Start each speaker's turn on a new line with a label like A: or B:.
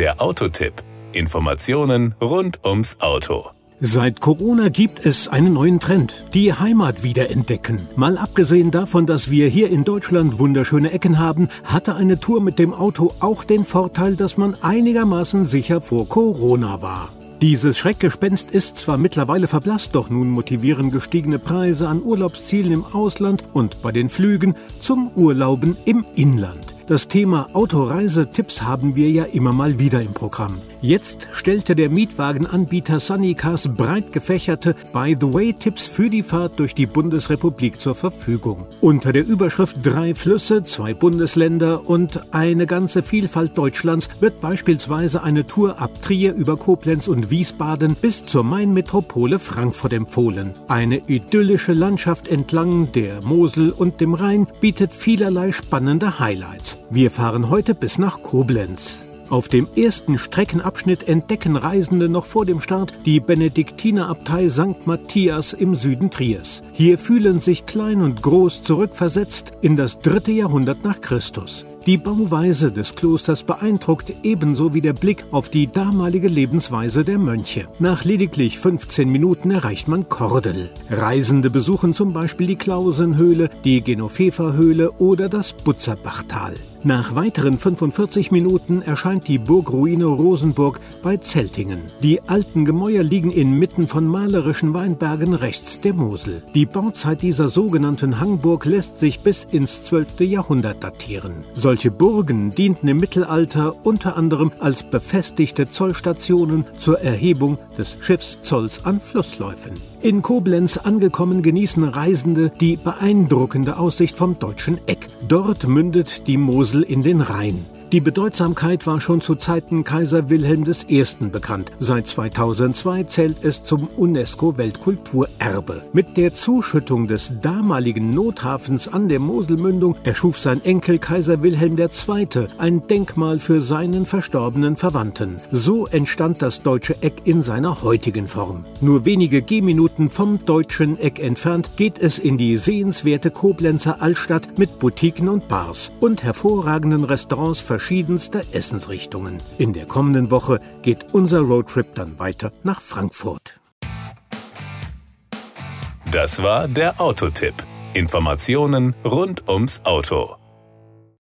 A: Der Autotipp. Informationen rund ums Auto.
B: Seit Corona gibt es einen neuen Trend, die Heimat wiederentdecken. Mal abgesehen davon, dass wir hier in Deutschland wunderschöne Ecken haben, hatte eine Tour mit dem Auto auch den Vorteil, dass man einigermaßen sicher vor Corona war. Dieses Schreckgespenst ist zwar mittlerweile verblasst, doch nun motivieren gestiegene Preise an Urlaubszielen im Ausland und bei den Flügen zum Urlauben im Inland. Das Thema Autoreisetipps haben wir ja immer mal wieder im Programm. Jetzt stellte der Mietwagenanbieter Sunnycars breit gefächerte By the Way Tipps für die Fahrt durch die Bundesrepublik zur Verfügung. Unter der Überschrift Drei Flüsse, zwei Bundesländer und eine ganze Vielfalt Deutschlands wird beispielsweise eine Tour ab Trier über Koblenz und Wiesbaden bis zur Mainmetropole Frankfurt empfohlen. Eine idyllische Landschaft entlang der Mosel und dem Rhein bietet vielerlei spannende Highlights. Wir fahren heute bis nach Koblenz. Auf dem ersten Streckenabschnitt entdecken Reisende noch vor dem Start die Benediktinerabtei St. Matthias im Süden Triers. Hier fühlen sich klein und groß zurückversetzt in das dritte Jahrhundert nach Christus. Die Bauweise des Klosters beeindruckt ebenso wie der Blick auf die damalige Lebensweise der Mönche. Nach lediglich 15 Minuten erreicht man Kordel. Reisende besuchen zum Beispiel die Klausenhöhle, die Genofefa-Höhle oder das Butzerbachtal. Nach weiteren 45 Minuten erscheint die Burgruine Rosenburg bei Zeltingen. Die alten Gemäuer liegen inmitten von malerischen Weinbergen rechts der Mosel. Die Bauzeit dieser sogenannten Hangburg lässt sich bis ins 12. Jahrhundert datieren. Solche Burgen dienten im Mittelalter unter anderem als befestigte Zollstationen zur Erhebung des Schiffszolls an Flussläufen. In Koblenz angekommen genießen Reisende die beeindruckende Aussicht vom deutschen Eck. Dort mündet die Mosel in den Rhein. Die Bedeutsamkeit war schon zu Zeiten Kaiser Wilhelm I. bekannt. Seit 2002 zählt es zum UNESCO-Weltkulturerbe. Mit der Zuschüttung des damaligen Nothafens an der Moselmündung erschuf sein Enkel Kaiser Wilhelm II. ein Denkmal für seinen verstorbenen Verwandten. So entstand das deutsche Eck in seiner heutigen Form. Nur wenige Gehminuten vom deutschen Eck entfernt geht es in die sehenswerte Koblenzer Altstadt mit Boutiquen und Bars und hervorragenden Restaurants verschiedenster Essensrichtungen. In der kommenden Woche geht unser Roadtrip dann weiter nach Frankfurt.
A: Das war der Autotipp. Informationen rund ums Auto.